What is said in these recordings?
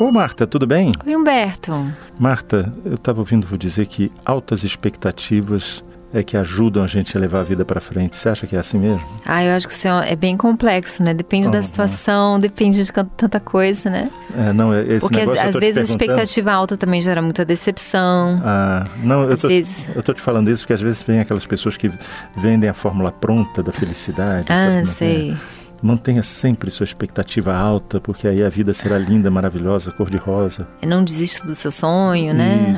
Ô Marta, tudo bem? Oi, Humberto. Marta, eu estava ouvindo você dizer que altas expectativas é que ajudam a gente a levar a vida para frente. Você acha que é assim mesmo? Ah, eu acho que isso é bem complexo, né? Depende uhum. da situação, depende de tanta coisa, né? É, não, é, esse Porque às, às vezes a expectativa alta também gera muita decepção. Ah, não, eu tô, vezes... eu tô te falando isso porque às vezes vem aquelas pessoas que vendem a fórmula pronta da felicidade. Ah, é sei. É? Mantenha sempre sua expectativa alta, porque aí a vida será linda, maravilhosa, cor-de-rosa. Não desista do seu sonho, né?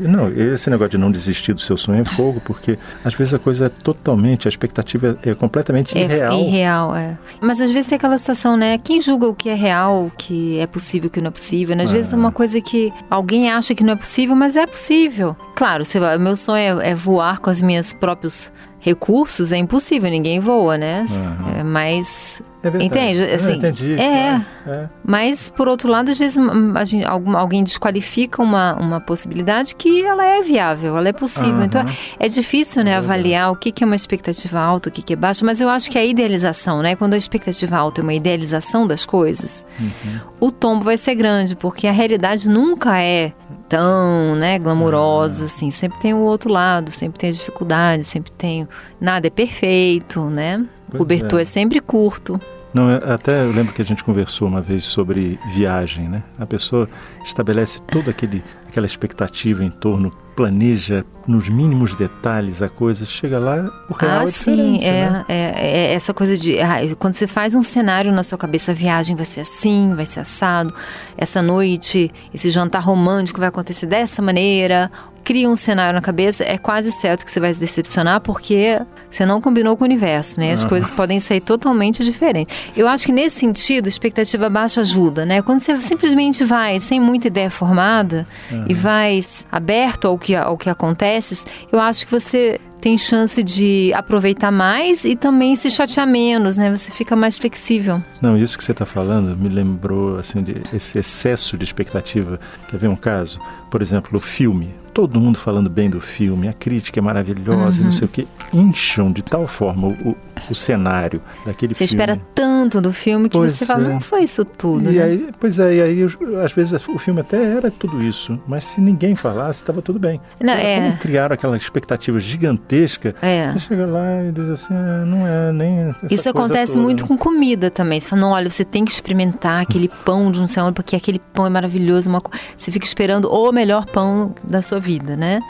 Uhum. Não, esse negócio de não desistir do seu sonho é fogo, porque às vezes a coisa é totalmente, a expectativa é completamente é irreal. Irreal, é. Mas às vezes tem aquela situação, né? Quem julga o que é real, o que é possível, o que não é possível? Né? Às vezes é uma coisa que alguém acha que não é possível, mas é possível. Claro, meu sonho é, é voar com as minhas próprios recursos é impossível, ninguém voa, né? Uhum. É, mas é verdade. Entende? Assim, entendi. É, é, Mas, por outro lado, às vezes gente, algum, alguém desqualifica uma, uma possibilidade que ela é viável, ela é possível. Uhum. Então, é difícil, né, é avaliar o que, que é uma expectativa alta, o que, que é baixa, mas eu acho que é a idealização, né? Quando a expectativa alta é uma idealização das coisas, uhum. o tombo vai ser grande, porque a realidade nunca é tão, né, glamurosa, uhum. assim. Sempre tem o outro lado, sempre tem as dificuldades, sempre tem... Nada é perfeito, né? Pois Cobertor é. é sempre curto. Não, até eu lembro que a gente conversou uma vez sobre viagem, né? A pessoa estabelece toda aquele, aquela expectativa em torno, planeja nos mínimos detalhes a coisa, chega lá, o real ah, é sim, é, né? é, é, essa coisa de ah, quando você faz um cenário na sua cabeça, a viagem vai ser assim, vai ser assado, essa noite, esse jantar romântico vai acontecer dessa maneira, cria um cenário na cabeça, é quase certo que você vai se decepcionar porque você não combinou com o universo, né? As uhum. coisas podem sair totalmente diferentes. Eu acho que nesse sentido, expectativa baixa ajuda, né? Quando você simplesmente vai sem muita ideia formada uhum. e vai aberto ao que, ao que acontece, eu acho que você tem chance de aproveitar mais e também se chatear menos, né? Você fica mais flexível. Não, isso que você está falando me lembrou assim de esse excesso de expectativa. Quer ver um caso? Por exemplo, o filme todo mundo falando bem do filme, a crítica é maravilhosa, uhum. não sei o que, incham de tal forma o, o cenário daquele você filme. Você espera tanto do filme que pois você fala, é. não foi isso tudo. E né? aí, pois é, e aí às vezes o filme até era tudo isso, mas se ninguém falasse, estava tudo bem. Não, é... Como criaram aquela expectativa gigantesca, é. você chega lá e diz assim, ah, não é nem. isso acontece toda. muito com comida também. Você fala, não, olha, você tem que experimentar aquele pão de um sei onde, porque aquele pão é maravilhoso. Uma... Você fica esperando o melhor pão da sua vida, né?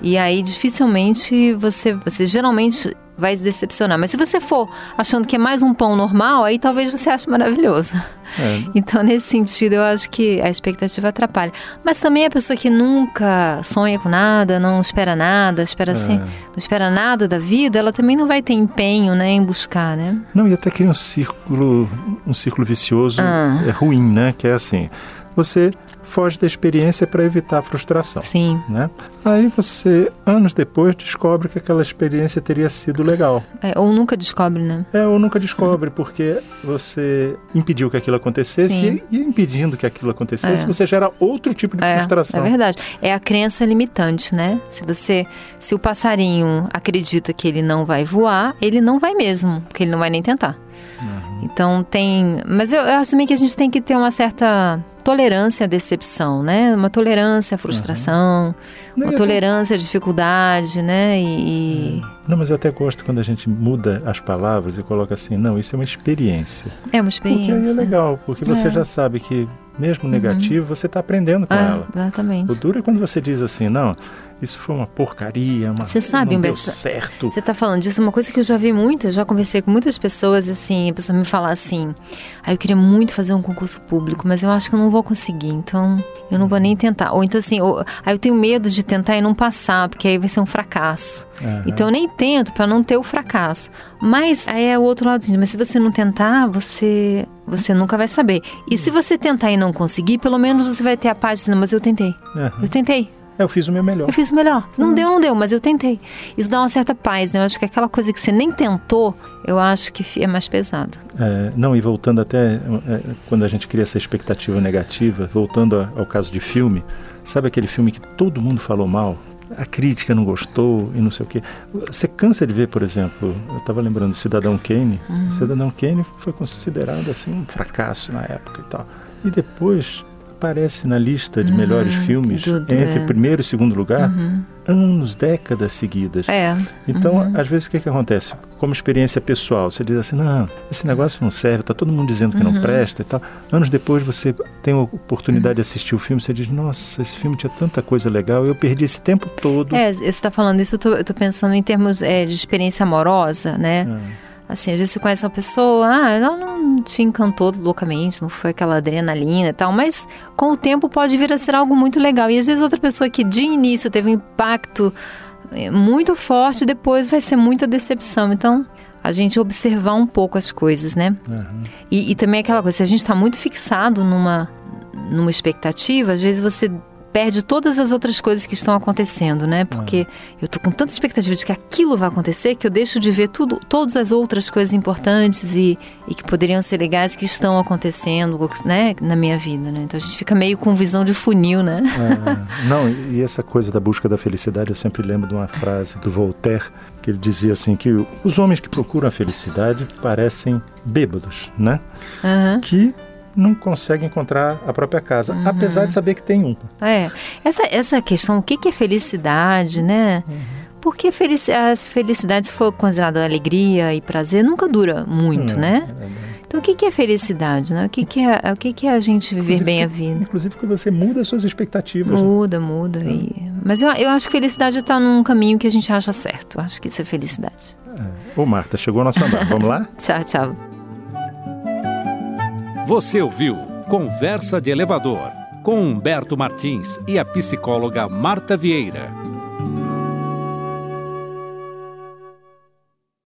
E aí dificilmente você, você geralmente vai se decepcionar. Mas se você for achando que é mais um pão normal, aí talvez você ache maravilhoso. É. Então, nesse sentido, eu acho que a expectativa atrapalha. Mas também a pessoa que nunca sonha com nada, não espera nada, espera é. assim, não espera nada da vida, ela também não vai ter empenho, né, em buscar, né? Não, e até cria um círculo, um círculo vicioso ah. é ruim, né? Que é assim, você foge da experiência para evitar a frustração. Sim. Né? Aí você, anos depois, descobre que aquela experiência teria sido legal. É, ou nunca descobre, né? É, ou nunca descobre, porque você impediu que aquilo acontecesse Sim. e, impedindo que aquilo acontecesse, é. você gera outro tipo de é, frustração. É verdade. É a crença limitante, né? Se você, se o passarinho acredita que ele não vai voar, ele não vai mesmo, porque ele não vai nem tentar. Uhum. Então tem. Mas eu, eu acho também que a gente tem que ter uma certa tolerância à decepção, né? Uma tolerância à frustração, uhum. uma tolerância à dificuldade, né? E, é. Não, mas eu até gosto quando a gente muda as palavras e coloca assim, não, isso é uma experiência. É uma experiência. Porque aí é legal, porque você é. já sabe que mesmo negativo, uhum. você está aprendendo com é, ela. Exatamente. O duro é quando você diz assim, não, isso foi uma porcaria, uma, você sabe, não Humberto, deu certo. Você está falando disso, uma coisa que eu já vi muito, eu já conversei com muitas pessoas, assim, a pessoa me fala assim, ah, eu queria muito fazer um concurso público, mas eu acho que eu não vou conseguir, então eu não vou nem tentar. Ou então assim, ou, aí eu tenho medo de tentar e não passar, porque aí vai ser um fracasso. Uhum. Então eu nem tento para não ter o fracasso. Mas aí é o outro lado, assim, mas se você não tentar, você você nunca vai saber. E se você tentar e não conseguir, pelo menos você vai ter a não, mas eu tentei. Uhum. Eu tentei. É, eu fiz o meu melhor. Eu fiz o melhor. Não uhum. deu, não deu, mas eu tentei. Isso dá uma certa paz, né? Eu acho que aquela coisa que você nem tentou, eu acho que é mais pesado. É, não, e voltando até é, quando a gente cria essa expectativa negativa, voltando ao caso de filme, sabe aquele filme que todo mundo falou mal? A crítica não gostou e não sei o quê. Você cansa de ver, por exemplo, eu estava lembrando Cidadão Kane. Uhum. Cidadão Kane foi considerado assim um fracasso na época e tal. e depois aparece na lista de melhores Uhum, filmes do- do- entre é. primeiro e segundo lugar Uhum. anos, décadas seguidas. É. Então, Uhum. às vezes, o que, que acontece? Como experiência pessoal, você diz assim: não, esse negócio não serve, tá todo mundo dizendo que Uhum. não presta e tal. Anos depois, você tem a oportunidade de assistir o filme, você diz: nossa, esse filme tinha tanta coisa legal, eu perdi esse tempo todo. É, você está falando isso, eu tô pensando em termos é, de experiência amorosa, né? Ah, Assim, às vezes você conhece uma pessoa, ah, ela não te encantou loucamente, não foi aquela adrenalina e tal, mas com o tempo pode vir a ser algo muito legal. E às vezes outra pessoa que de início teve um impacto eh, muito forte, depois vai ser muita decepção. Então, a gente observar um pouco as coisas, né? aham. E, e também aquela coisa, se a gente está muito fixado numa, numa expectativa, às vezes você perde todas as outras coisas que estão acontecendo, né? Porque eu tô com tanta expectativa de que aquilo vai acontecer que eu deixo de ver tudo, todas as outras coisas importantes e, e que poderiam ser legais que estão acontecendo, né, na minha vida, né? Então a gente fica meio com visão de funil, né? Ah, não, e essa coisa da busca da felicidade, eu sempre lembro de uma frase do Voltaire, que ele dizia assim que os homens que procuram a felicidade parecem bêbados, né? Aham. Que não conseguem encontrar a própria casa, Uhum. apesar de saber que tem um. É, essa, essa questão, o que, que é felicidade, né? Porque felici a felicidade, se for considerada alegria e prazer, nunca dura muito, né? é, é. Então, o que, é felicidade, né? O que, que, é, o que, que é a gente viver Inclusive bem a vida? Inclusive que você muda suas expectativas. né? Muda, muda. E... Mas eu, eu acho que felicidade está num caminho que a gente acha certo. Eu acho que isso é felicidade. Ô Marta, chegou a nossa andar. Vamos lá? Tchau, tchau. Você ouviu Conversa de Elevador com Humberto Martins e a psicóloga Marta Vieira.